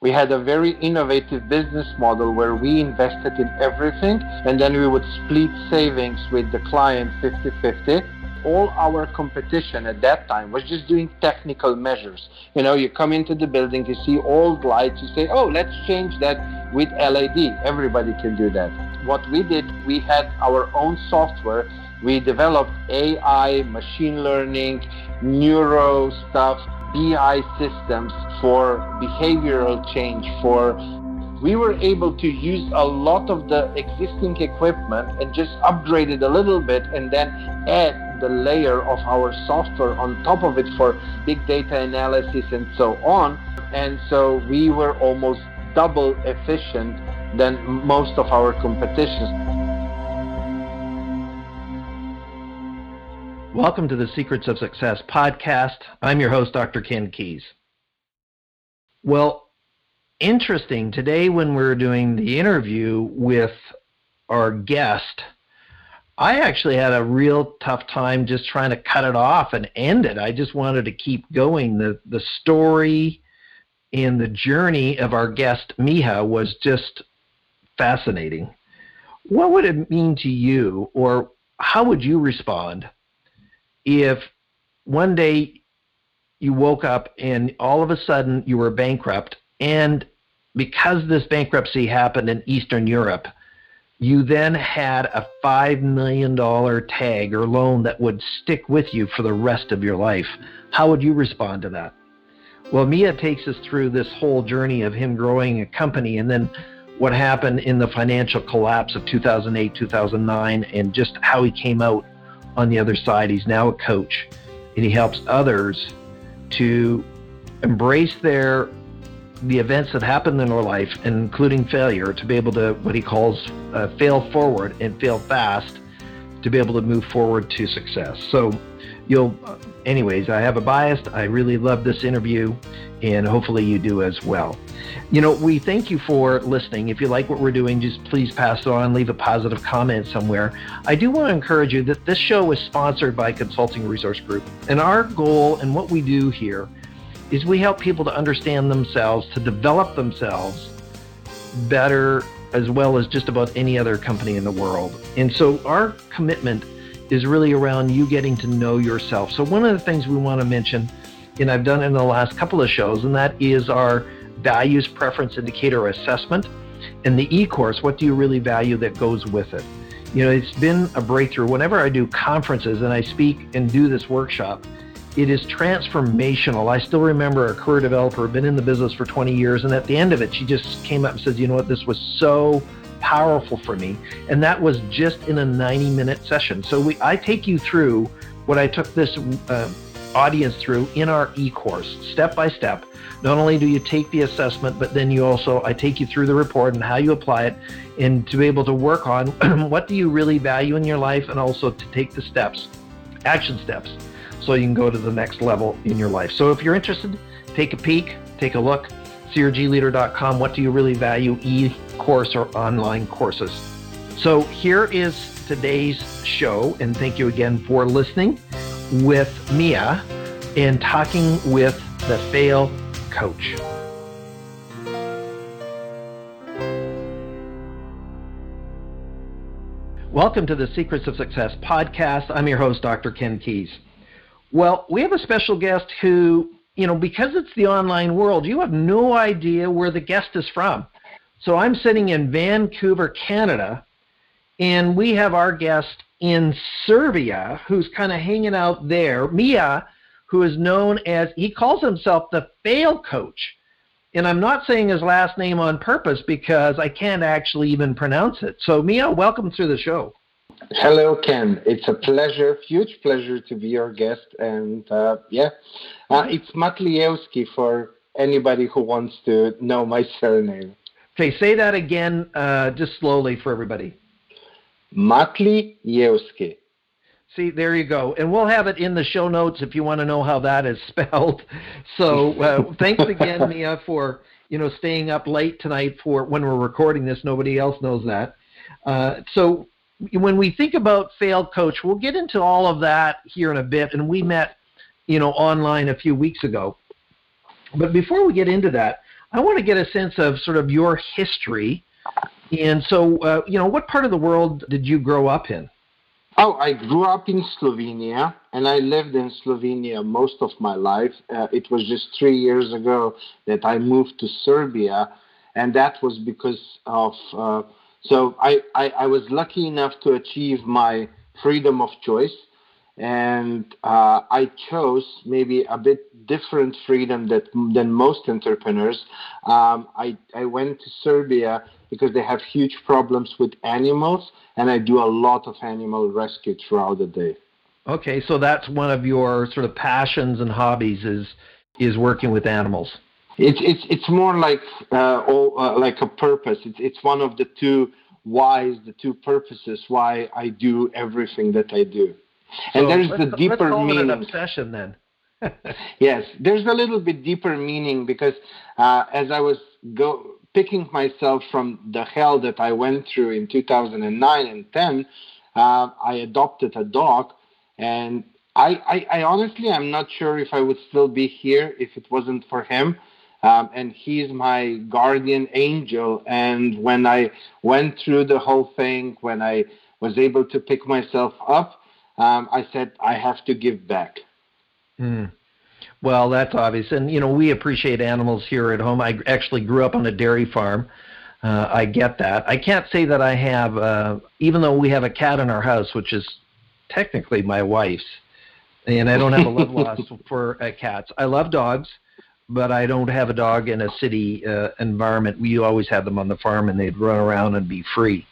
We had a very innovative business model where we invested in everything and then we would split savings with the client 50 50. All our competition at that time was just doing technical measures. You know, you come into the building, you see old lights, you say, oh, let's change that with LED. Everybody can do that. What we did, we had our own software. We developed AI, machine learning, neuro stuff, BI systems for behavioral change, for we were able to use a lot of the existing equipment and just upgrade it a little bit and then add the layer of our software on top of it for big data analysis and so on. And so we were almost double efficient than most of our competitions. Welcome to the Secrets of Success podcast. I'm your host, Dr. Ken Keis. Well, interesting. Today, when we're doing the interview with our guest, I actually had a real tough time just trying to cut it off and end it. I just wanted to keep going. The, the story and the journey of our guest, Miha, was just fascinating. What would it mean to you, or how would you respond? If one day you woke up and all of a sudden you were bankrupt, and because this bankruptcy happened in Eastern Europe, you then had a $5 million tag or loan that would stick with you for the rest of your life. How would you respond to that? Well, Miha takes us through this whole journey of him growing a company and then what happened in the financial collapse of 2008, 2009, and just how he came out on the other side. He's now a coach, and he helps others to embrace their the events that happen in their life, including failure, to be able to what he calls uh, fail forward and fail fast, to be able to move forward to success. So, you'll, anyways, I have a bias. I really love this interview, and hopefully you do as well. You know, we thank you for listening. If you like what we're doing, just please pass it on, leave a positive comment somewhere. I do want to encourage you that this show is sponsored by Consulting Resource Group. And our goal and what we do here is we help people to understand themselves, to develop themselves better as well as just about any other company in the world. And so our commitment is really around you getting to know yourself. So one of the things we want to mention, and I've done in the last couple of shows, and that is our values preference indicator assessment. And the e-course what do you really value that goes with it? You know it's been a breakthrough. Whenever i do conferences and i speak and do this workshop it is transformational. I still remember a career developer been in the business for 20 years and at the end of it she just came up and said you know what? This was so powerful for me and that was just in a 90 minute session so we i take you through what i took this uh, audience through in our e-course step by step not only do you take the assessment, but then you also, I take you through the report and how you apply it and to be able to work on what do you really value in your life and also to take the steps, action steps, so you can go to the next level in your life. So if you're interested, take a peek, take a look, crgleader.com. What do you really value, e course or online courses? So here is today's show, and thank you again for listening with Miha and talking with the Fail coach. Welcome to the Secrets of Success podcast. I'm your host, Dr. Ken Keis. Well, we have a special guest who, you know, because it's the online world, you have no idea where the guest is from. So I'm sitting in Vancouver, Canada, and we have our guest in Serbia who's kind of hanging out there. Miha, who is known as, he calls himself the fail coach. And I'm not saying his last name on purpose because I can't actually even pronounce it. So, Miha, welcome to the show. Hello, Ken. It's a pleasure, huge pleasure to be your guest. And uh, yeah, uh, it's Matlievski for anybody who wants to know my surname. Okay, say that again, uh, just slowly for everybody. Matlievski. See, there you go. And we'll have it in the show notes if you want to know how that is spelled. So uh, thanks again, Miha, for you know staying up late tonight for when we're recording this. Nobody else knows that. Uh, so when we think about failed coach, we'll get into all of that here in a bit. And we met, you know, online a few weeks ago. But before we get into that, I want to get a sense of sort of your history. And so, uh, you know, what part of the world did you grow up in? Oh, I grew up in Slovenia and I lived in Slovenia most of my life. Uh, it was just three years ago that I moved to Serbia, and that was because of. Uh, so I, I, I, was lucky enough to achieve my freedom of choice, and uh, I chose maybe a bit different freedom that, than most entrepreneurs. Um, I, I went to Serbia because they have huge problems with animals, and I do a lot of animal rescue throughout the day. Okay, so that's one of your sort of passions and hobbies is is working with animals. It's it's it's more like uh, all, uh, like a purpose. It's it's one of the two whys, the two purposes why I do everything that I do. So and there's the deeper let's call meaning. It an obsession then. yes, there's a little bit deeper meaning because uh, as I was go picking myself from the hell that I went through in 2009 and 10, uh, I adopted a dog, and I, I, I, honestly I'm not sure if I would still be here if it wasn't for him. Um, and he's my guardian angel. And when I went through the whole thing, when I was able to pick myself up, um, I said I have to give back. Mm. Well, that's obvious. And, you know, we appreciate animals here at home. I actually grew up on a dairy farm. Uh, I get that. I can't say that I have, uh, even though we have a cat in our house, which is technically my wife's, and I don't have a love loss for uh, cats. I love dogs, but I don't have a dog in a city uh, environment. We always had them on the farm, and they'd run around and be free.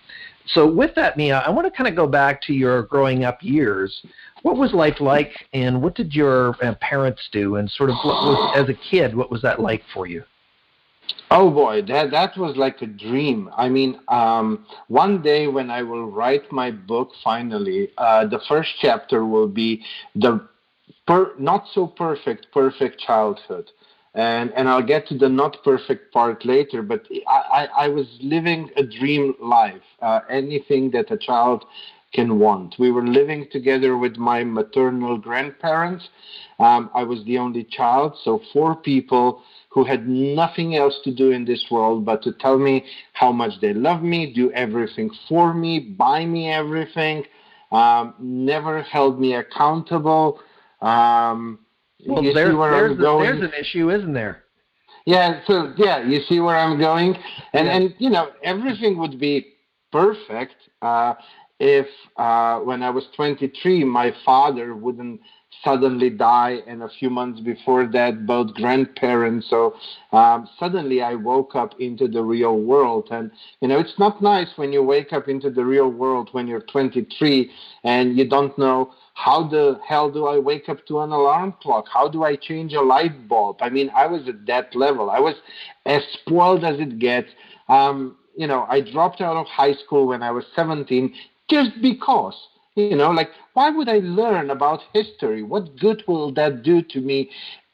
So, with that, Miha, I want to kind of go back to your growing up years what was life like, and what did your uh, parents do, and sort of what was as a kid, what was that like for you? Oh boy, that that was like a dream. I mean, um, one day when I will write my book finally, uh, the first chapter will be the per, not so perfect perfect childhood, and and I'll get to the not perfect part later. But I I, I was living a dream life. Uh, anything that a child can want. We were living together with my maternal grandparents. Um, I was the only child, so four people who had nothing else to do in this world but to tell me how much they love me, do everything for me, buy me everything, um, never held me accountable. Um, well, there, there's, there's an issue, isn't there? Yeah, so yeah, you see where I'm going, and yeah. and you know everything would be perfect uh, if uh, when I was 23, my father wouldn't suddenly die, and a few months before that, both grandparents. So um, suddenly I woke up into the real world. And, you know, it's not nice when you wake up into the real world when you're 23 and you don't know how the hell do I wake up to an alarm clock? How do I change a light bulb? I mean, I was at that level. I was as spoiled as it gets. Um, you know, I dropped out of high school when I was 17 just because. You know, like, why would I learn about history? What good will that do to me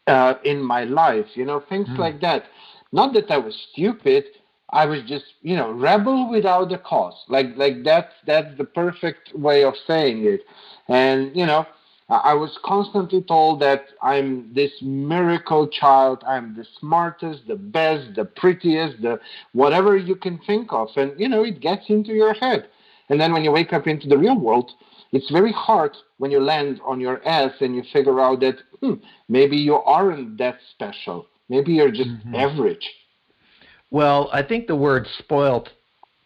uh, in my life? You know, things mm. like that. Not that I was stupid. I was just, you know, rebel without a cause. Like, like that's that's the perfect way of saying it. And you know, I was constantly told that I'm this miracle child. I'm the smartest, the best, the prettiest, the whatever you can think of. And you know, it gets into your head. And then when you wake up into the real world, it's very hard when you land on your ass and you figure out that hmm, maybe you aren't that special. Maybe you're just mm-hmm. average. Well, I think the word spoilt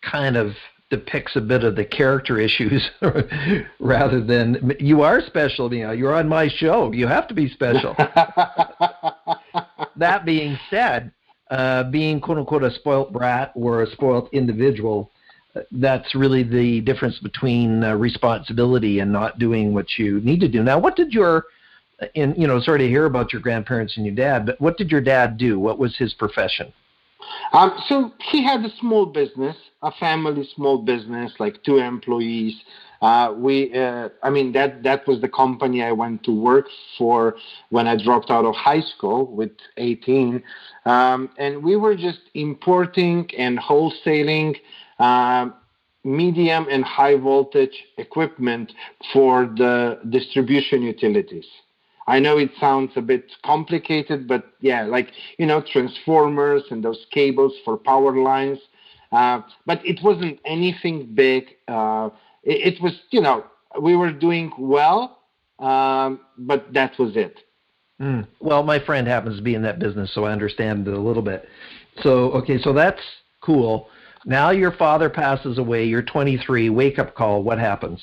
kind of depicts a bit of the character issues rather than you are special, you know, you're on my show. You have to be special. that being said, uh, being quote unquote a spoilt brat or a spoilt individual that's really the difference between uh, responsibility and not doing what you need to do. Now, what did your in you know sorry to hear about your grandparents and your dad, but what did your dad do? What was his profession? Um, so he had a small business, a family small business, like two employees. Uh, we, uh, I mean, that that was the company I went to work for when I dropped out of high school with 18, um, and we were just importing and wholesaling um, medium and high voltage equipment for the distribution utilities. I know it sounds a bit complicated, but yeah, like you know, transformers and those cables for power lines. Uh, but it wasn't anything big. Uh, it, it, was, you know, we were doing well, um, but that was it. Mm. Well, my friend happens to be in that business, so I understand it a little bit. So, okay, so that's cool. Now your father passes away. You're 23. Wake up call. What happens?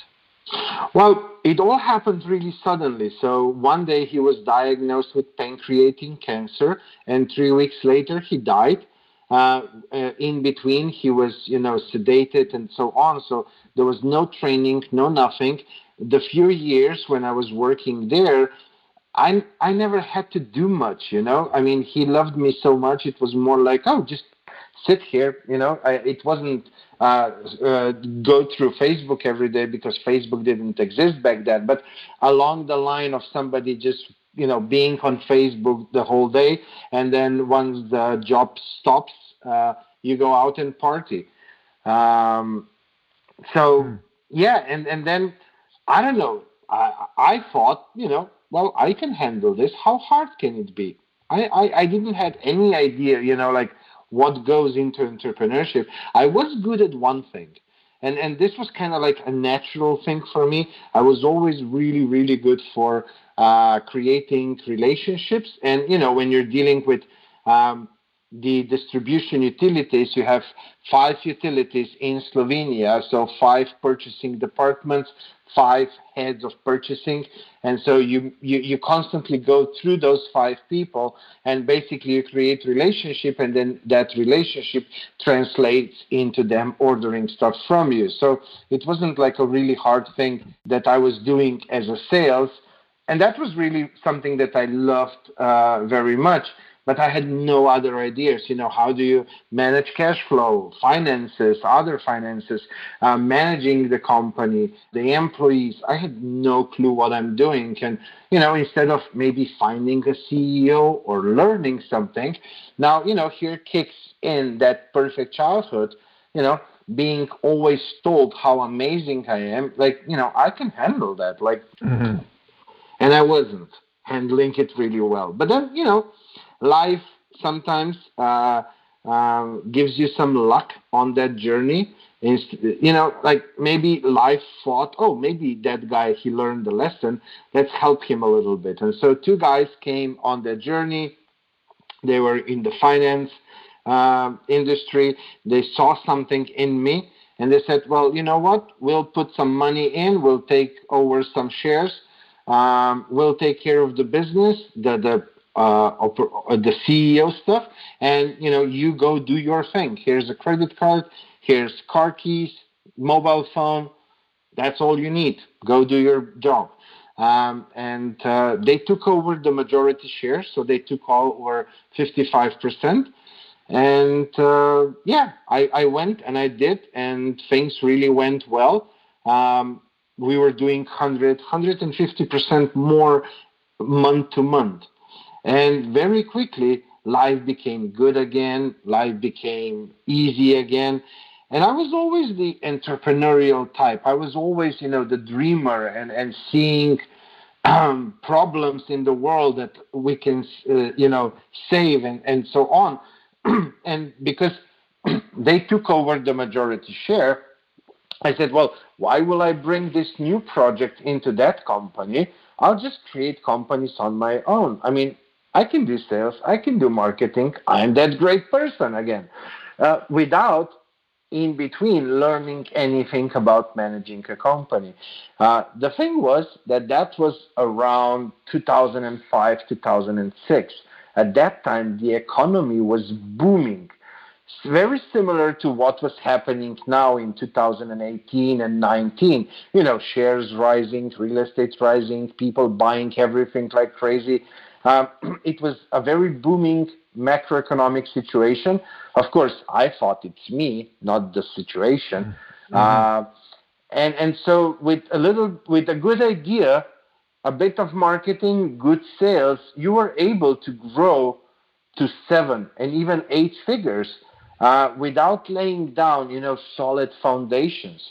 Well, it all happened really suddenly. So one day he was diagnosed with pancreatic cancer, and three weeks later he died. Uh, uh, in between, he was, you know, sedated and so on. So there was no training, no nothing. The few years when I was working there, I I never had to do much, you know. I mean, he loved me so much. It was more like, oh, just sit here, you know. I, it wasn't uh, uh, go through Facebook every day because Facebook didn't exist back then. But along the line of somebody just you know being on Facebook the whole day, and then once the job stops, uh, you go out and party. Um, so hmm. yeah, and and then I don't know. I I thought you know well, I can handle this. How hard can it be? I, I, I didn't have any idea, you know, like what goes into entrepreneurship. I was good at one thing. And, and this was kind of like a natural thing for me. I was always really, really good for uh, creating relationships. And, you know, when you're dealing with um, the distribution utilities, you have five utilities in Slovenia, so five purchasing departments, five heads of purchasing. And so you, you you constantly go through those five people and basically you create relationship and then that relationship translates into them ordering stuff from you. So it wasn't like a really hard thing that i was doing as a sales. And that was really something that i loved uh, very much but I had no other ideas. You know, how do you manage cash flow, finances, other finances, uh, managing the company, the employees? I had no clue what I'm doing. And, you know, instead of maybe finding a CEO or learning something, now, you know, here kicks in that perfect childhood, you know, being always told how amazing I am. Like, you know, I can handle that. Like, mm-hmm. and I wasn't handling it really well. But then, you know, life sometimes uh, um, gives you some luck on that journey. You know, like maybe life thought, oh, maybe that guy, he learned the lesson. Let's help him a little bit. And so two guys came on that journey. They were in the finance uh, industry. They saw something in me and they said, well, you know what? We'll put some money in. We'll take over some shares. Um, we'll take care of the business, the, the uh, uh, the CEO stuff, and you know you go do your thing. Here's a credit card. Here's car keys, mobile phone. That's all you need. Go do your job. Um, and uh, they took over the majority shares, so they took over 55%. And uh, yeah, I, I, went and I did, and things really went well. Um, we were doing 100, 150% more month to month. And very quickly, life became good again, life became easy again. And I was always the entrepreneurial type. I was always, you know, the dreamer and, and seeing um, problems in the world that we can, uh, you know, save and, and so on. and because they took over the majority share, I said, well, why will I bring this new project into that company? I'll just create companies on my own. I mean, I can do sales, I can do marketing. I'm that great person again, uh, without in between learning anything about managing a company. Uh, the thing was that that was around 2005, 2006. At that time, the economy was booming. It's very similar to what was happening now in 2018 and 19. You know, shares rising, real estate rising, people buying everything like crazy. Um, it was a very booming macroeconomic situation. Of course, I thought it's me, not the situation. Mm-hmm. Uh, and and so with a little, with a good idea, a bit of marketing, good sales, you were able to grow to seven and even eight figures uh, without laying down, you know, solid foundations.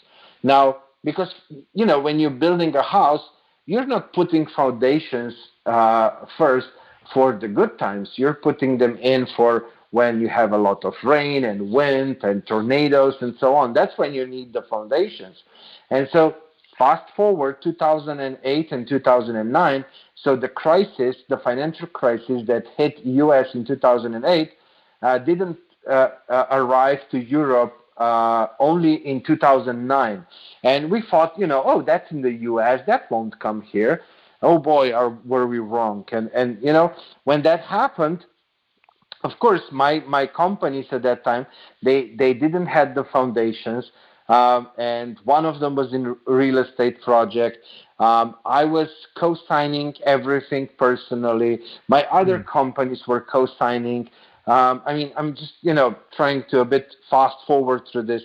Now, because you know, when you're building a house, you're not putting foundations uh, first for the good times. You're putting them in for when you have a lot of rain and wind and tornadoes and so on. That's when you need the foundations. And so fast forward 2008 and 2009, so the crisis, the financial crisis that hit US in 2008 uh, didn't uh, uh, arrive to Europe uh, only in 2009. And we thought, you know, oh, that's in the US, that won't come here. Oh boy, are, were we wrong. And, and, you know, when that happened, of course, my, my companies at that time, they, they didn't have the foundations. Um, and one of them was in real estate project. Um, I was co-signing everything personally. My other mm. companies were co-signing. Um, I mean, I'm just you know trying to a bit fast forward through this,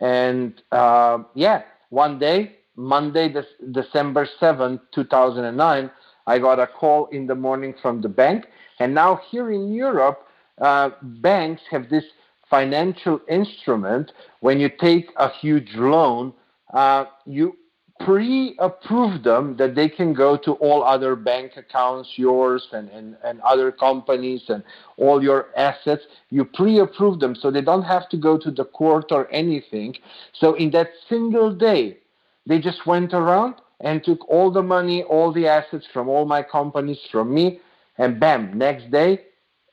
and uh, yeah, one day, Monday, December seventh, two thousand and nine, I got a call in the morning from the bank, and now here in Europe, uh, banks have this financial instrument. When you take a huge loan, uh, you pre-approve them that they can go to all other bank accounts, yours and, and, and other companies and all your assets. You pre-approve them so they don't have to go to the court or anything. So in that single day, they just went around and took all the money, all the assets from all my companies, from me, and bam, next day,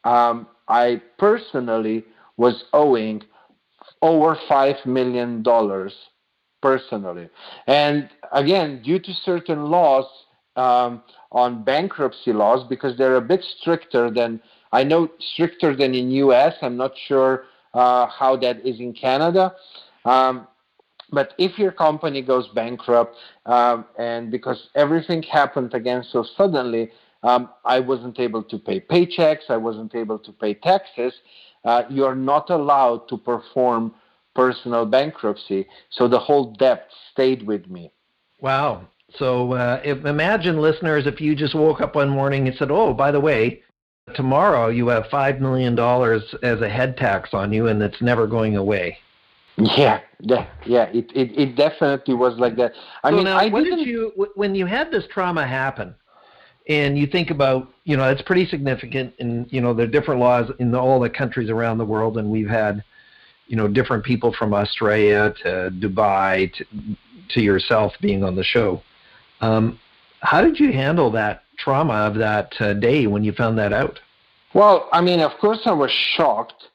um, I personally was owing over $5 million personally. And again, due to certain laws um, on bankruptcy laws, because they're a bit stricter than I know stricter than in U.S. I'm not sure uh, how that is in Canada. Um, but if your company goes bankrupt, um, and because everything happened again so suddenly, um, I wasn't able to pay paychecks, I wasn't able to pay taxes. Uh, you're not allowed to perform personal bankruptcy. So the whole debt stayed with me. Wow. So uh, if, imagine, listeners, if you just woke up one morning and said, oh, by the way, tomorrow you have $5 million as a head tax on you and it's never going away. Yeah, yeah, yeah. It, it, it definitely was like that. I so mean, now, I what didn't... did you when you had this trauma happen, and you think about, you know, it's pretty significant, and you know, there are different laws in all the countries around the world, and we've had you know different people from Australia to Dubai to, to yourself being on the show. Um, how did you handle that trauma of that uh, day when you found that out? Well, I mean, of course, I was shocked,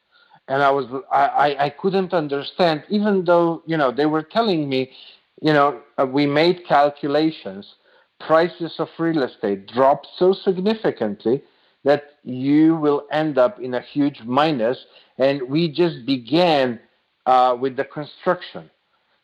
and I was I, I, I couldn't understand, even though you know they were telling me, you know, uh, we made calculations, prices of real estate dropped so significantly that you will end up in a huge minus. And we just began uh, with the construction.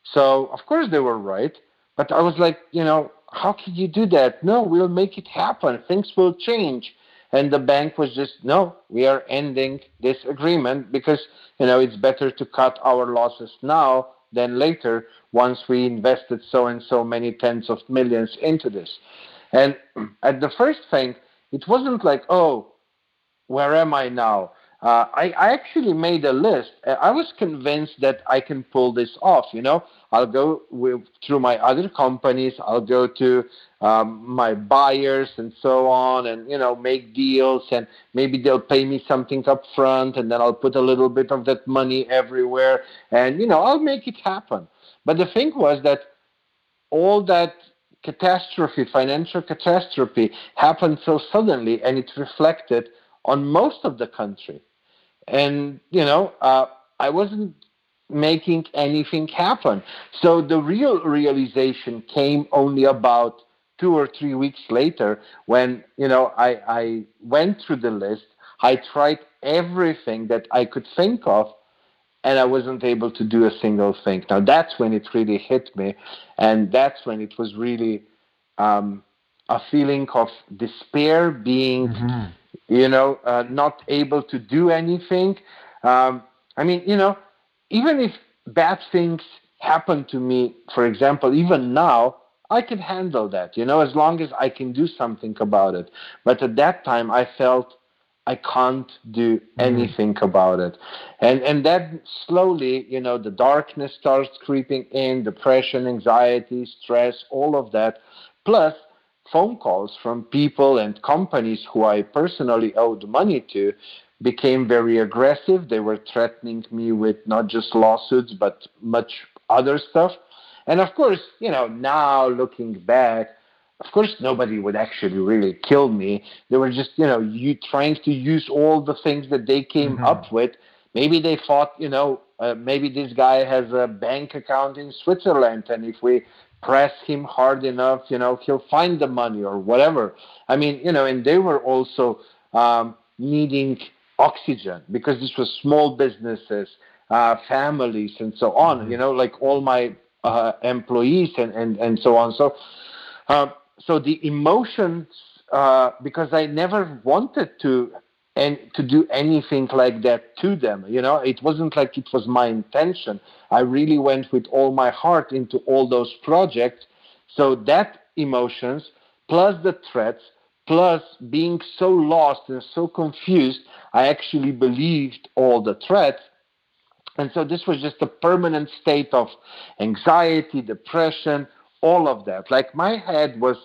So, of course, they were right. But I was like, you know, how can you do that? No, we'll make it happen. Things will change. And the bank was just, no, we are ending this agreement because, you know, it's better to cut our losses now than later once we invested so and so many tens of millions into this. And at the first thing, it wasn't like, oh, where am I now? Uh, I, I actually made a list. I was convinced that I can pull this off. You know, I'll go with, through my other companies. I'll go to um, my buyers and so on, and you know, make deals. And maybe they'll pay me something up front, and then I'll put a little bit of that money everywhere, and you know, I'll make it happen. But the thing was that all that catastrophe, financial catastrophe, happened so suddenly, and it reflected on most of the country. And, you know, uh, I wasn't making anything happen. So the real realization came only about two or three weeks later when, you know, I, I went through the list. I tried everything that I could think of and I wasn't able to do a single thing. Now that's when it really hit me, and that's when it was really um, a feeling of despair, being, mm-hmm. You know, uh, not able to do anything. Um, I mean, you know, even if bad things happen to me, for example, even now, I can handle that, you know, as long as I can do something about it. But at that time, I felt I can't do mm-hmm. anything mm. about it. And and then slowly, you know, the darkness starts creeping in, depression, anxiety, stress, all of that. Plus, phone calls from people and companies who I personally owed money to became very aggressive. They were threatening me with not just lawsuits, but much other stuff. And of course, you know, now looking back, of course, nobody would actually really kill me. They were just, you know, you trying to use all the things that they came mm-hmm. up with. Maybe they thought, you know, uh, maybe this guy has a bank account in Switzerland, and if we press him hard enough, you know, he'll find the money or whatever. I mean, you know, and they were also um, needing oxygen because this was small businesses, uh, families, and so on. Mm-hmm. You know, like all my uh, employees and, and, and so on. So, uh, so the emotions, uh, because I never wanted to and to do anything like that to them. You know, it wasn't like it was my intention. I really went with all my heart into all those projects. So that emotions plus the threats plus being so lost and so confused, I actually believed all the threats and so this was just a permanent state of anxiety, depression, all of that. Like my head was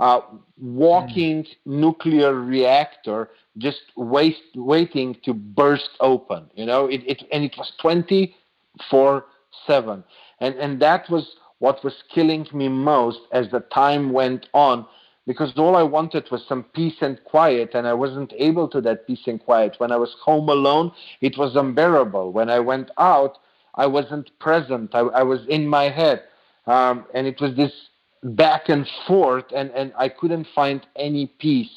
a walking mm. nuclear reactor just waste, waiting to burst open, you know, it, it, and it was 24 7. And, and that was what was killing me most as the time went on because all I wanted was some peace and quiet, and I wasn't able to that peace and quiet. When I was home alone, it was unbearable. When I went out, I wasn't present. I, I was in my head, um, and it was this back and forth, and, and I couldn't find any peace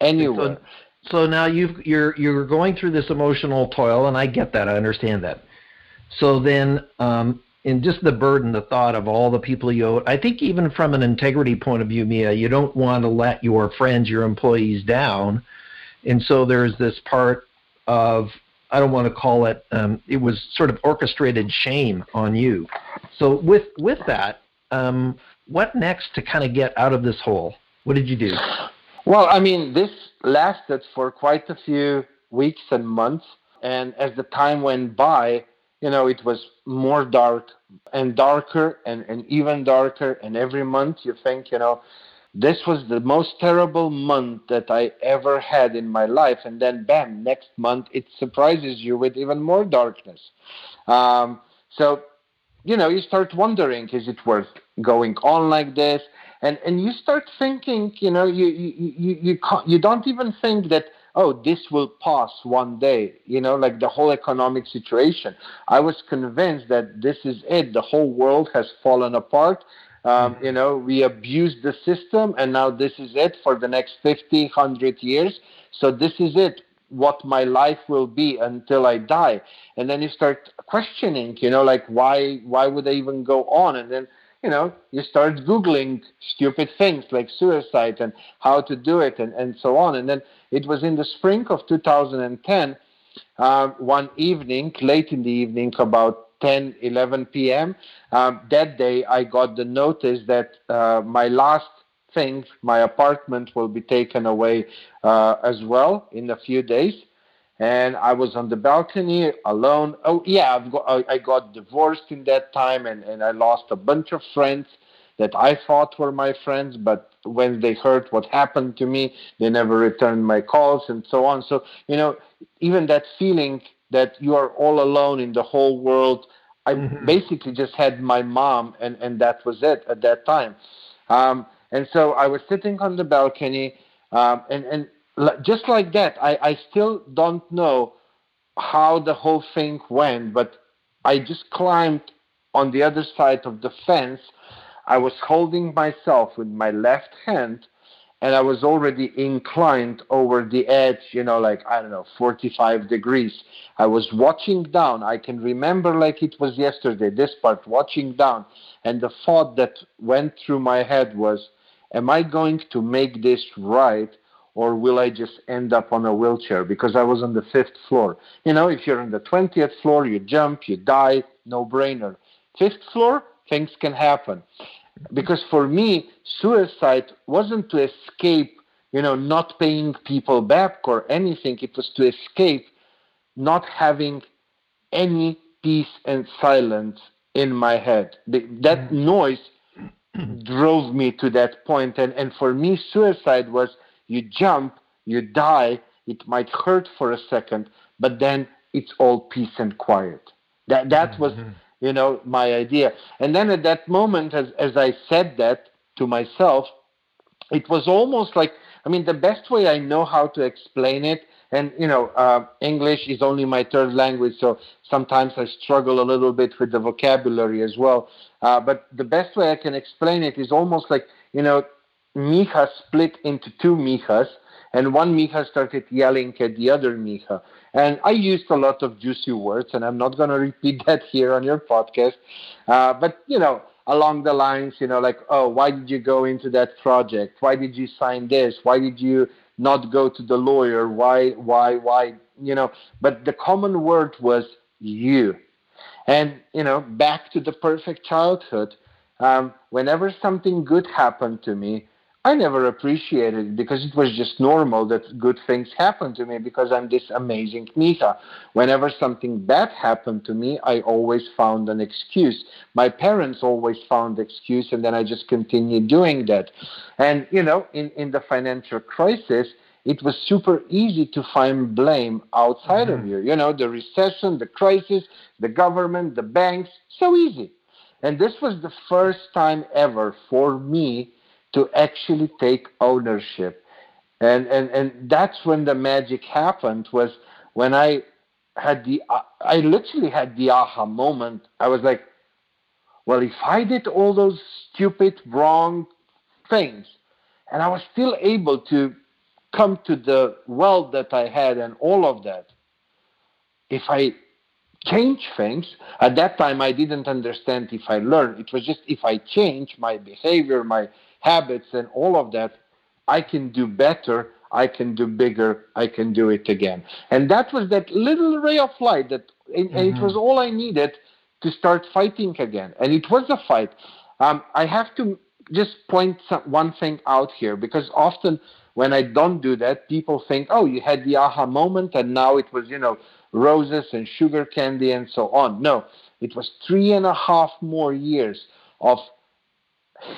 anywhere. So, so now you've, you're you're going through this emotional toil, and I get that. I understand that. So then, um, and just the burden, the thought of all the people you owe. I think even from an integrity point of view, Miha, you don't want to let your friends, your employees down. And so there's this part of I don't want to call it. Um, it was sort of orchestrated shame on you. So with with that, um, what next to kind of get out of this hole? What did you do? Well, I mean, this lasted for quite a few weeks and months, and as the time went by, you know, it was more dark and darker and, and even darker. And every month you think, you know, this was the most terrible month that I ever had in my life. And then, bam, next month it surprises you with even more darkness. Um, so, you know, you start wondering, is it worth going on like this? And, and you start thinking, you know, you, you, you, you, you don't even think that oh, this will pass one day, you know, like the whole economic situation. I was convinced that this is it. The whole world has fallen apart. Um, mm-hmm. you know, we abused the system, and now this is it for the next 50, 100 years. So this is it, what my life will be until I die. And then you start questioning, you know, like why, why would I even go on? And then you know, you start Googling stupid things like suicide and how to do it and, and so on. And then it was in the spring of 2010, uh, one evening, late in the evening, about 10, 11 p.m., um, that day I got the notice that uh, my last things, my apartment will be taken away uh, as well in a few days and I was on the balcony alone. Oh yeah, I've got, I got divorced in that time, and, and I lost a bunch of friends that I thought were my friends, but when they heard what happened to me, they never returned my calls and so on. So you know, even that feeling that you are all alone in the whole world. I mm-hmm. basically just had my mom, and, and that was it at that time. Um, and so I was sitting on the balcony, um, and, and just like that, I, I still don't know how the whole thing went, but I just climbed on the other side of the fence. I was holding myself with my left hand, and I was already inclined over the edge, you know, like, I don't know, 45 degrees. I was watching down. I can remember like it was yesterday, this part, watching down. And the thought that went through my head was, Am I going to make this right? Or will I just end up on a wheelchair because I was on the fifth floor? You know, if you're on the 20th floor, you jump, you die, no brainer. Fifth floor, things can happen. Because for me, suicide wasn't to escape, you know, not paying people back or anything. It was to escape not having any peace and silence in my head. That mm. noise drove me to that point. And, and for me, suicide was you jump, you die, it might hurt for a second, but then it's all peace and quiet. That, that was, mm-hmm. you know, my idea. And then at that moment, as, as I said that to myself, it was almost like, I mean, the best way I know how to explain it and you know uh, english is only my third language so sometimes i struggle a little bit with the vocabulary as well uh, but the best way i can explain it is almost like you know Miha split into two Mihas and one Miha started yelling at the other Miha and i used a lot of juicy words and i'm not going to repeat that here on your podcast uh, but you know along the lines, you know, like, oh, why did you go into that project? Why did you sign this? Why did you not go to the lawyer? Why, why, why, you know? But the common word was you. And, you know, back to the perfect childhood, um, whenever something good happened to me, I never appreciated it because it was just normal that good things happen to me because I'm this amazing Miha. Whenever something bad happened to me, I always found an excuse. My parents always found excuse, and then I just continued doing that. And you know, in in the financial crisis, it was super easy to find blame outside mm-hmm. of you. You know, the recession, the crisis, the government, the banks, so easy. And this was the first time ever for me to actually take ownership. And, and, and that's when the magic happened was when I had the, I literally had the aha moment. I was like, well, if I did all those stupid, wrong things, and I was still able to come to the wealth that I had and all of that, if I change things, at that time I didn't understand if I learn. It was just if I change my behavior, my habits and all of that, I can do better, I can do bigger, I can do it again. And that was that little ray of light that, and, mm-hmm. it was all I needed to start fighting again. And it was a fight. Um, I have to just point some, one thing out here because often when I don't do that, people think, oh, you had the aha moment and now it was, you know, roses and sugar candy and so on. No, it was three and a half more years of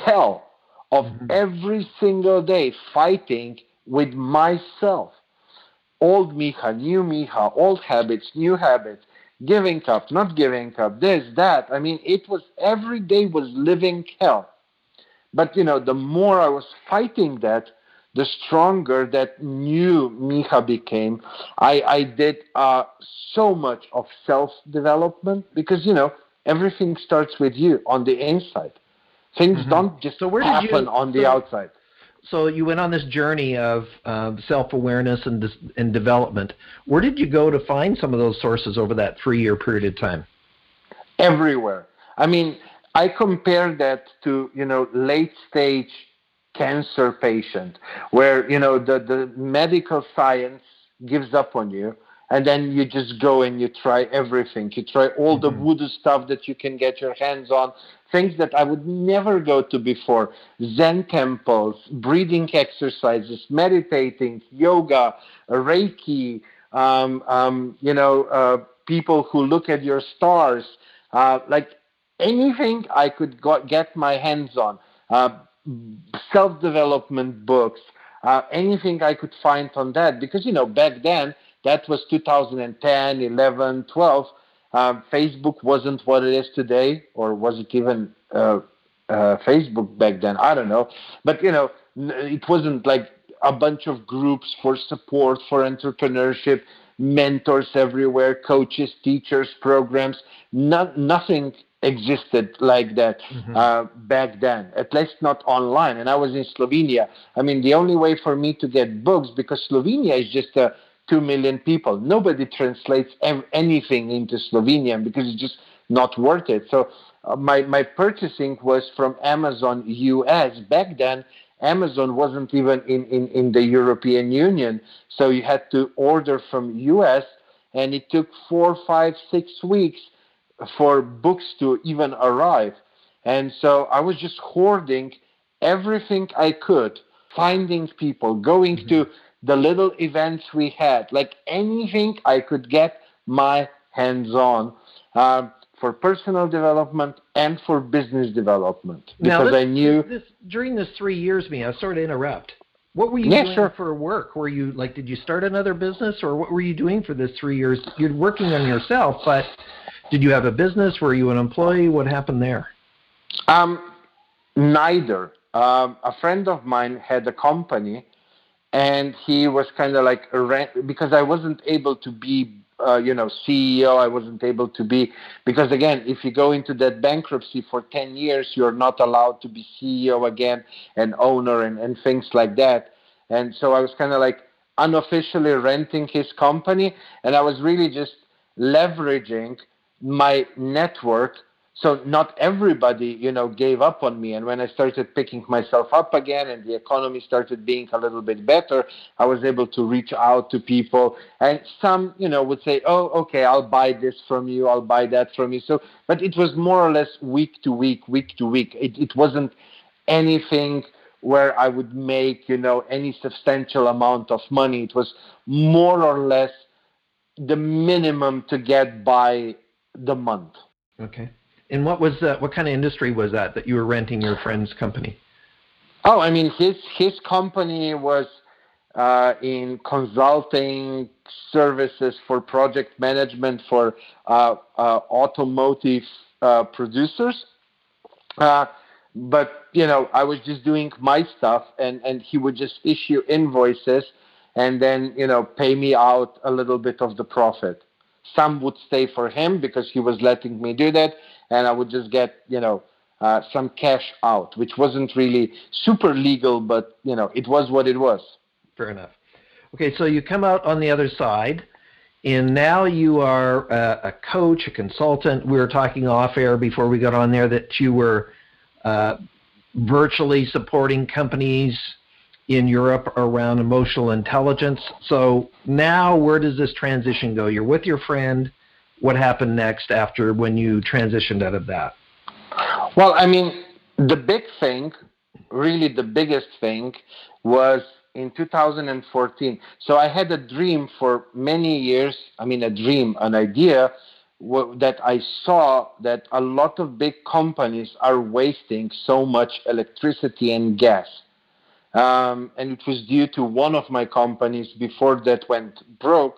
hell of mm-hmm. every single day fighting with myself. Old Miha, new Miha, old habits, new habits, giving up, not giving up, this, that. I mean, it was every day was living hell. But you know, the more I was fighting that, the stronger that new Miha became. I, I did uh, so much of self development because you know everything starts with you on the inside. Things mm-hmm. don't just so where did happen you, on the so, outside. So you went on this journey of uh, self-awareness and and development. Where did you go to find some of those sources over that three-year period of time? Everywhere. I mean, I compare that to you know late-stage cancer patient, where you know the the medical science gives up on you and then you just go and you try everything. You try all the mm-hmm. voodoo stuff that you can get your hands on, things that I would never go to before Zen temples, breathing exercises, meditating, yoga, Reiki, um, um, you know, uh, people who look at your stars, uh, like anything I could go- get my hands on, uh, self development books, uh, anything I could find on that. Because, you know, back then, that was 2010, 11, 12. Um, Facebook wasn't what it is today, or was it even uh, uh, Facebook back then? I don't know. But you know, it wasn't like a bunch of groups for support for entrepreneurship, mentors everywhere, coaches, teachers, programs. No, nothing existed like that mm-hmm. uh, back then, at least not online. And I was in Slovenia. I mean, the only way for me to get books because Slovenia is just a 2 million people. Nobody translates anything into Slovenian because it's just not worth it. So uh, my, my purchasing was from Amazon US. Back then, Amazon wasn't even in, in, in the European Union. So you had to order from US, and it took four, five, six weeks for books to even arrive. And so I was just hoarding everything I could, finding people, going mm-hmm. to the little events we had, like anything I could get my hands on. Um, for personal development and for business development because now, I knew this, during this three years, me, I sort of interrupt. What were you yeah, doing sure. for work? Were you like, did you start another business, or what were you doing for this three years? You're working on yourself, but did you have a business? Were you an employee? What happened there? Um, neither. Um, a friend of mine had a company, and he was kind of like rent because I wasn't able to be uh, you know, CEO. I wasn't able to be because again, if you go into that bankruptcy for 10 years, you're not allowed to be CEO again and owner and, and things like that. And so I was kind of like unofficially renting his company, and I was really just leveraging my network so not everybody you know gave up on me. And when i started picking myself up again and the economy started being a little bit better i was able to reach out to people. And some you know would say oh okay i'll buy this from you. I'll buy that from you. So but it was more or less week to week week to week. It, it wasn't anything where i would make you know any substantial amount of money. It was more or less the minimum to get by the month. Okay and what was that? What kind of industry was that that you were renting your friend's company? Oh, I mean, his his company was uh, in consulting services for project management for uh, uh, automotive uh, producers. Uh, but you know, I was just doing my stuff, and and he would just issue invoices, and then you know, pay me out a little bit of the profit. Some would stay for him because he was letting me do that and I would just get, you know, uh, some cash out, which wasn't really super legal, but you know, it was what it was. Fair enough. Okay, so you come out on the other side, and now you are a, a coach, a consultant. We were talking off air before we got on there that you were uh, virtually supporting companies in Europe around emotional intelligence. So now, where does this transition go? You're with your friend what happened next after when you transitioned out of that? Well, I mean, the big thing, really the biggest thing, was in 2014. So I had a dream for many years. I mean, a dream, an idea that I saw that a lot of big companies are wasting so much electricity and gas. Um, and it was due to one of my companies before that went broke.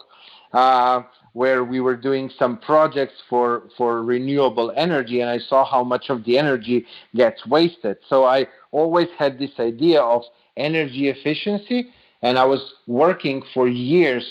Uh, where we were doing some projects for, for renewable energy, and I saw how much of the energy gets wasted. So I always had this idea of energy efficiency, and I was working for years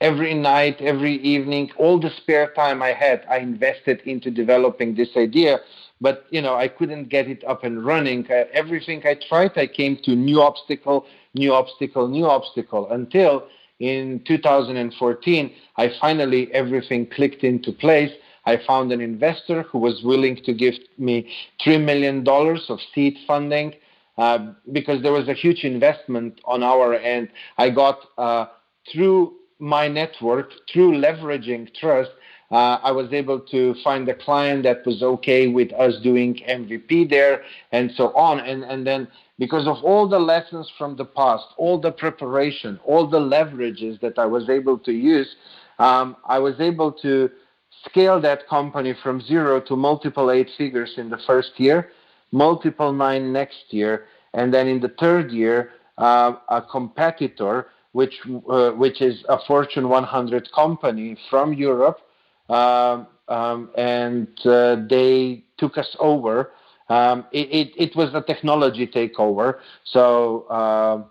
every night, every evening, all the spare time I had, I invested into developing this idea. But you know, I couldn't get it up and running. Uh, everything I tried, I came to new obstacle, new obstacle, new obstacle until in 2014, I finally everything clicked into place. I found an investor who was willing to give me $3 million of seed funding uh, because there was a huge investment on our end. I got uh, through my network, through leveraging trust, uh, I was able to find a client that was okay with us doing MVP there and so on. And, and then because of all the lessons from the past, all the preparation, all the leverages that I was able to use, um, I was able to scale that company from zero to multiple eight figures in the first year, multiple nine next year, and then in the third year, uh, a competitor, which uh, which is a Fortune 100 company from Europe, uh, um, and uh, they took us over um, it, it, it, was a technology takeover. So, uh,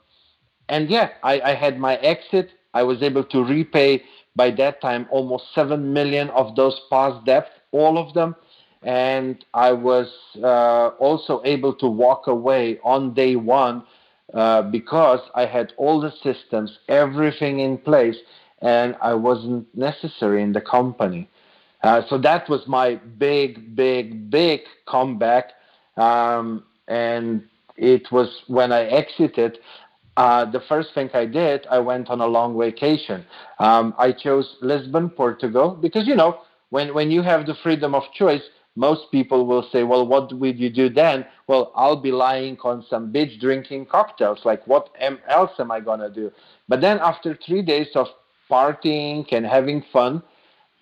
and yeah, I, I, had my exit. I was able to repay by that time almost 7 million of those past debts, all of them. And I was uh, also able to walk away on day one uh, because I had all the systems, everything in place, and I wasn't necessary in the company. Uh, so that was my big, big, big comeback um, and it was when I exited, uh, the first thing I did, I went on a long vacation. Um, I chose Lisbon, Portugal, because you know when when you have the freedom of choice, most people will say, "Well, what would you do then?" Well, I'll be lying on some beach drinking cocktails. Like, what am, else am I gonna do? But then after three days of partying and having fun,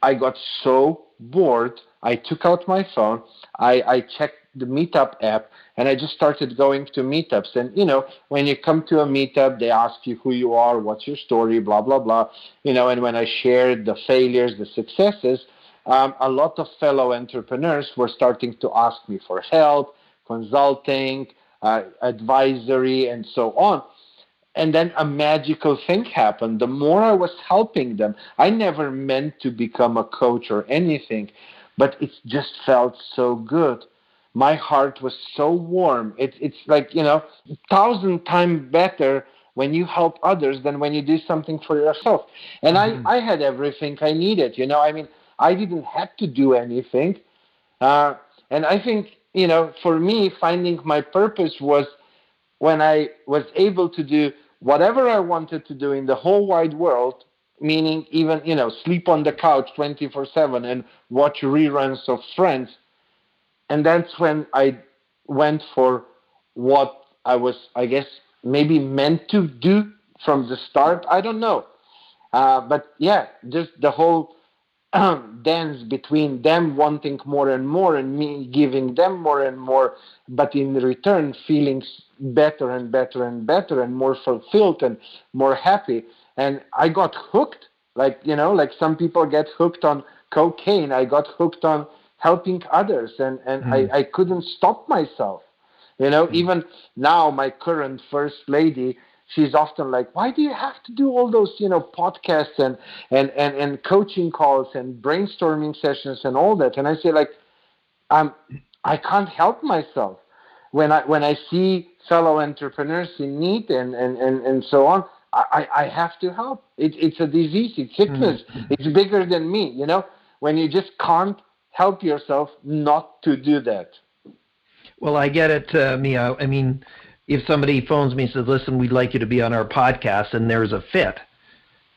I got so bored. I took out my phone. I, I checked the Meetup app and I just started going to meetups. And, you know, when you come to a meetup, they ask you who you are, what's your story, blah, blah, blah. You know, and when I shared the failures, the successes, um, a lot of fellow entrepreneurs were starting to ask me for help, consulting, uh, advisory, and so on. And then a magical thing happened. The more I was helping them, I never meant to become a coach or anything, but it just felt so good. My heart was so warm. It, it's like, you know, thousand times better when you help others than when you do something for yourself. And mm-hmm. I, I had everything I needed. You know, I mean, I didn't have to do anything. Uh, and I think, you know, for me, finding my purpose was when I was able to do whatever I wanted to do in the whole wide world, meaning even, you know, sleep on the couch 24 7 and watch reruns of Friends. And that's when I went for what I was, I guess, maybe meant to do from the start. I don't know. Uh, but yeah, just the whole dance between them wanting more and more and me giving them more and more, but in return feeling better and better and better and more fulfilled and more happy. And I got hooked, like, you know, like some people get hooked on cocaine. I got hooked on helping others and, and mm. I, I couldn't stop myself. You know, mm. even now, my current first lady, she's often like, why do you have to do all those, you know, podcasts and, and, and, and coaching calls and brainstorming sessions and all that? And I say like, um, I can't help myself. When I, when I see fellow entrepreneurs in need and, and, and, and so on, I, I have to help. It, it's a disease, it's sickness. Mm-hmm. It's bigger than me, you know, when you just can't help yourself not to do that. Well, I get it, uh, Miha. I mean, if somebody phones me and says, "Listen, we'd like you to be on our podcast," and there's a fit,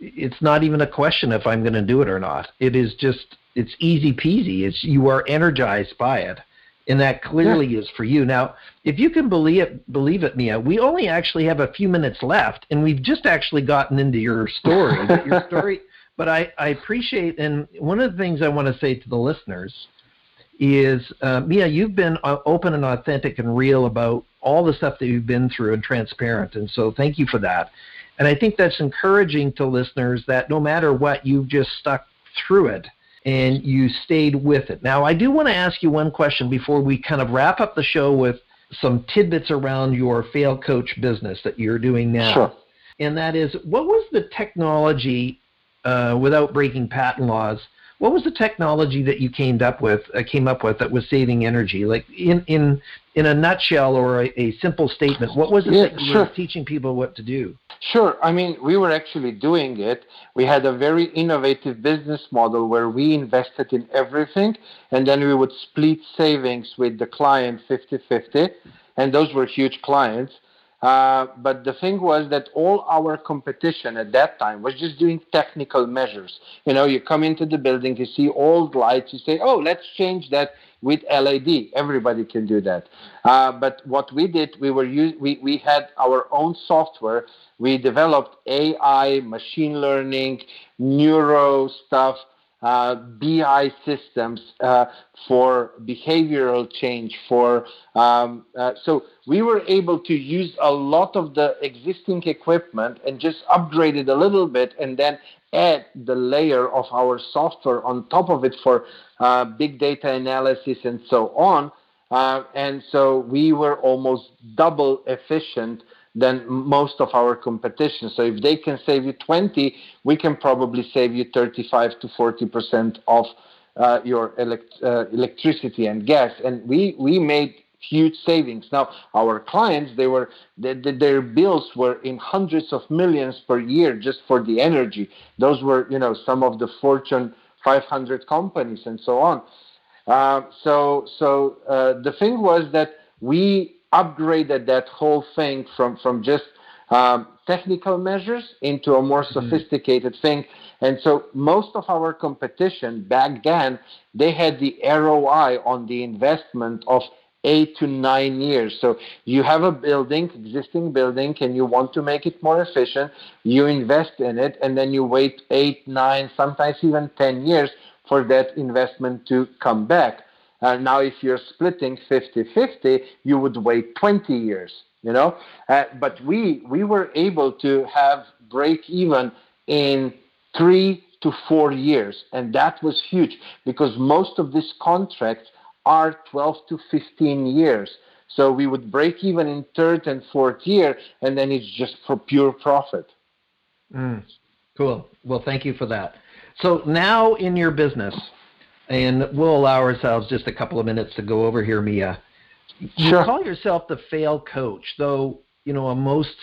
it's not even a question if I'm going to do it or not. It is just it's easy peasy. It's you are energized by it, and that clearly yeah. is for you. Now, if you can believe it, believe it, Miha, we only actually have a few minutes left, and we've just actually gotten into your story. your story, but I I appreciate, and one of the things I want to say to the listeners is, uh, Miha, you've been uh, open and authentic and real about all the stuff that you've been through and transparent. And so thank you for that. And I think that's encouraging to listeners that no matter what, you've just stuck through it and you stayed with it. Now, I do want to ask you one question before we kind of wrap up the show with some tidbits around your fail coach business that you're doing now. Sure. And that is, what was the technology, uh, without breaking patent laws, what was the technology that you came up with uh, came up with that was saving energy? Like in in in a nutshell or a, a simple statement what was it yeah, that you sure. were teaching people what to do? Sure. I mean we were actually doing it. We had a very innovative business model where we invested in everything and then we would split savings with the client 50-50 and those were huge clients uh, but the thing was that all our competition at that time was just doing technical measures. You know, you come into the building, you see old lights, you say, oh, let's change that with LED. Everybody can do that. Uh, but what we did, we were use, we, we had our own software. We developed AI, machine learning, neuro stuff, uh, BI systems uh, for behavioral change. For um, uh, so we were able to use a lot of the existing equipment and just upgrade it a little bit, and then add the layer of our software on top of it for uh, big data analysis and so on. Uh, and so we were almost double efficient than most of our competition. So if they can save you 20, we can probably save you 35 to 40 percent of uh, your elect- uh, electricity and gas. And we we made huge savings. Now our clients they were they, they, their bills were in hundreds of millions per year just for the energy. Those were you know some of the Fortune 500 companies and so on. Uh, so so uh, the thing was that we upgraded that whole thing from, from just um, technical measures into a more mm-hmm. sophisticated mm-hmm. thing. And so most of our competition back then, they had the ROI on the investment of eight to nine years. So you have a building, existing building, and you want to make it more efficient. You invest in it, and then you wait eight, nine, sometimes even 10 years for that investment to come back. Uh, now, if you're splitting 50-50, you would wait 20 years. You know, uh, but we we were able to have break even in three to four years, and that was huge because most of these contracts are 12 to 15 years. So we would break even in third and fourth year, and then it's just for pure profit. Mm, cool. Well, thank you for that. So now in your business, and we'll allow ourselves just a couple of minutes to go over here, Miha. You Sure. call yourself the fail coach, though you know most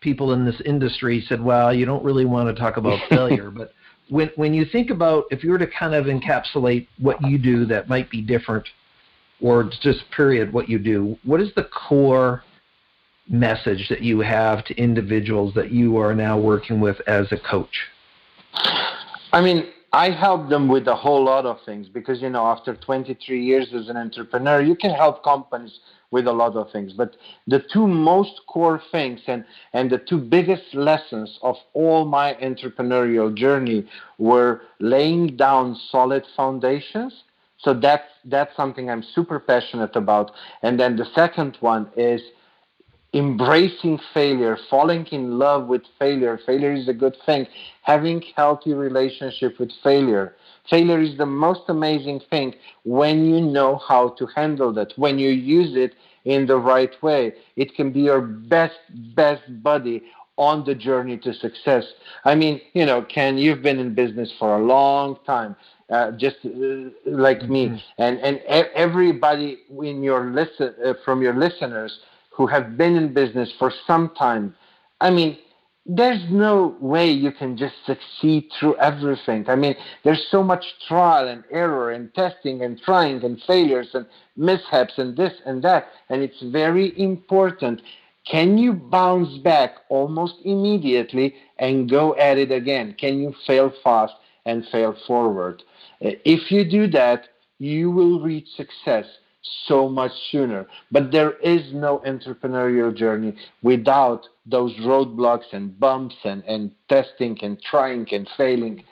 people in this industry said, "Well, you don't really want to talk about failure." but when when you think about if you were to kind of encapsulate what you do that might be different, or just period what you do, what is the core message that you have to individuals that you are now working with as a coach? I mean, I help them with a whole lot of things because, you know, after 23 years as an entrepreneur, you can help companies with a lot of things. But the two most core things and, and the two biggest lessons of all my entrepreneurial journey were laying down solid foundations. So that's, that's something I'm super passionate about. And then the second one is embracing failure, falling in love with failure. Failure is a good thing. Having healthy relationship with failure. Failure is the most amazing thing when you know how to handle that, when you use it in the right way. It can be your best, best buddy on the journey to success. I mean, you know, Ken, you've been in business for a long time. Uh, just uh, like me, Mhm. and and e- everybody in your listen uh, from your listeners who have been in business for some time. I mean, there's no way you can just succeed through everything. I mean, there's so much trial and error and testing and trying and failures and mishaps and this and that. And it's very important. Can you bounce back almost immediately and go at it again? Can you fail fast and fail forward? Uh, If you do that, you will reach success so much sooner. But there is no entrepreneurial journey without those roadblocks and bumps and, and testing and trying and failing.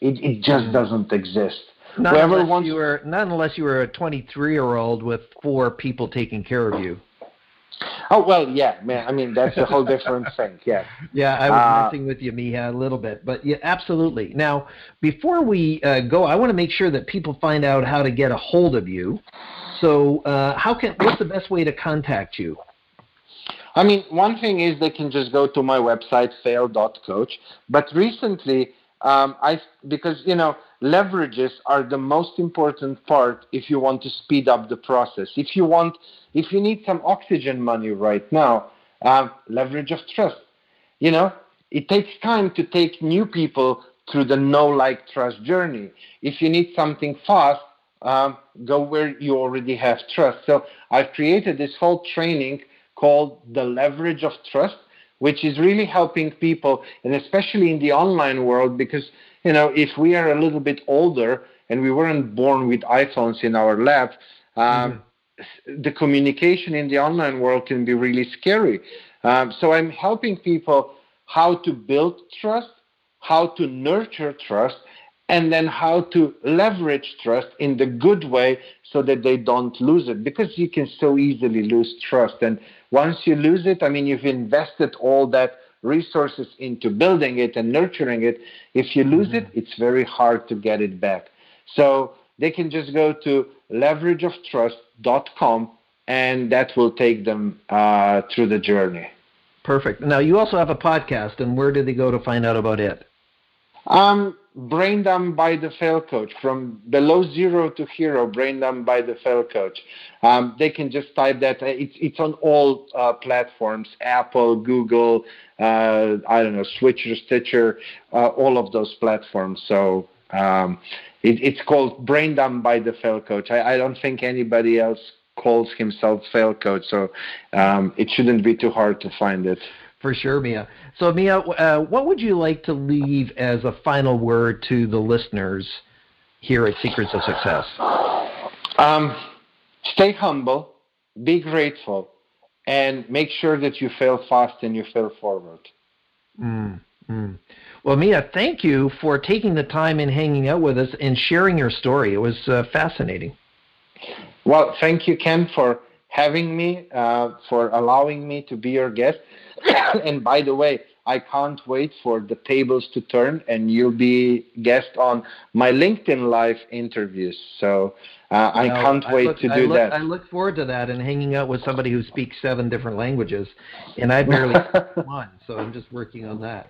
It, it just Mhm. doesn't exist. Not Whoever unless wants- you were not unless you were a 23 year old with four people taking care of you. Oh well, yeah, man. I mean, that's a whole different thing. Yeah. Yeah, I was Uh, messing with you, Miha, a little bit, but yeah, absolutely. Now, before we uh, go, I want to make sure that people find out how to get a hold of you. So, uh, how can what's the best way to contact you? I mean, one thing is they can just go to my website, fail.coach. But recently, um, I because you know leverages are the most important part if you want to speed up the process. If you want, if you need some oxygen money right now, um, leverage of trust. You know, it takes time to take new people through the know, like, trust journey. If you need something fast, um, go where you already have trust. So I've created this whole training called the leverage of trust, which is really helping people, and especially in the online world, because you know if we are a little bit older and we weren't born with iPhones in our lap, um, the communication in the online world can be really scary. Um, so I'm helping people how to build trust, how to nurture trust, and then how to leverage trust in the good way so that they don't lose it. Because you can so easily lose trust. And once you lose it i mean you've invested all that resources into building it and nurturing it. If you lose it it's very hard to get it back. So they can just go to leverageoftrust.com and that will take them uh, through the journey. Perfect. Now, you also have a podcast, and where do they go to find out about it? Um, Brain Dump by the Fail Coach, from below zero to hero, Brain Dump by the Fail Coach. Um, they can just type that. It's, it's on all uh, platforms, Apple, Google, uh, I don't know, Switcher, Stitcher, uh, all of those platforms. So um, it, it's called Brain Dump by the Fail Coach. I, I don't think anybody else calls himself Fail Coach, so um, it shouldn't be too hard to find it. For sure, Miha. So, Miha, uh, what would you like to leave as a final word to the listeners here at Secrets of Success? Um, stay humble, be grateful, and make sure that you fail fast and you fail forward. Mm, mm. Well, Miha, thank you for taking the time and hanging out with us and sharing your story. It was uh, fascinating. Well, thank you, Ken, for having me, uh, for allowing me to be your guest. and by the way, I can't wait for the tables to turn and you'll be guest on my LinkedIn Live interviews. So uh, I can't wait look, to do I look, that. I look forward to that and hanging out with somebody who speaks seven different languages, and I barely speak one, so I'm just working on that.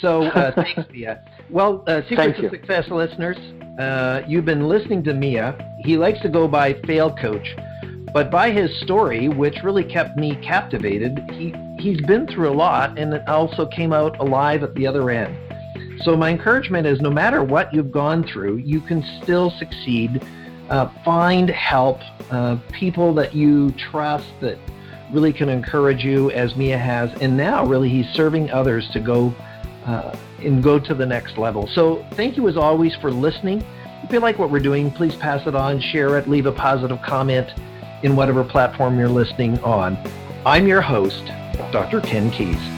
So uh, thanks, Miha. Well, uh, Secrets of Success listeners, uh, you've been listening to Miha. He likes to go by Fail Coach, but by his story, which really kept me captivated, he, he's been through a lot and also came out alive at the other end. So my encouragement is no matter what you've gone through, you can still succeed. Uh, find help, uh, people that you trust that really can encourage you as Miha has. And now really he's serving others to go uh, and go to the next level. So thank you as always for listening. If you like what we're doing, please pass it on, share it, leave a positive comment in whatever platform you're listening on. I'm your host, Dr. Ken Keis.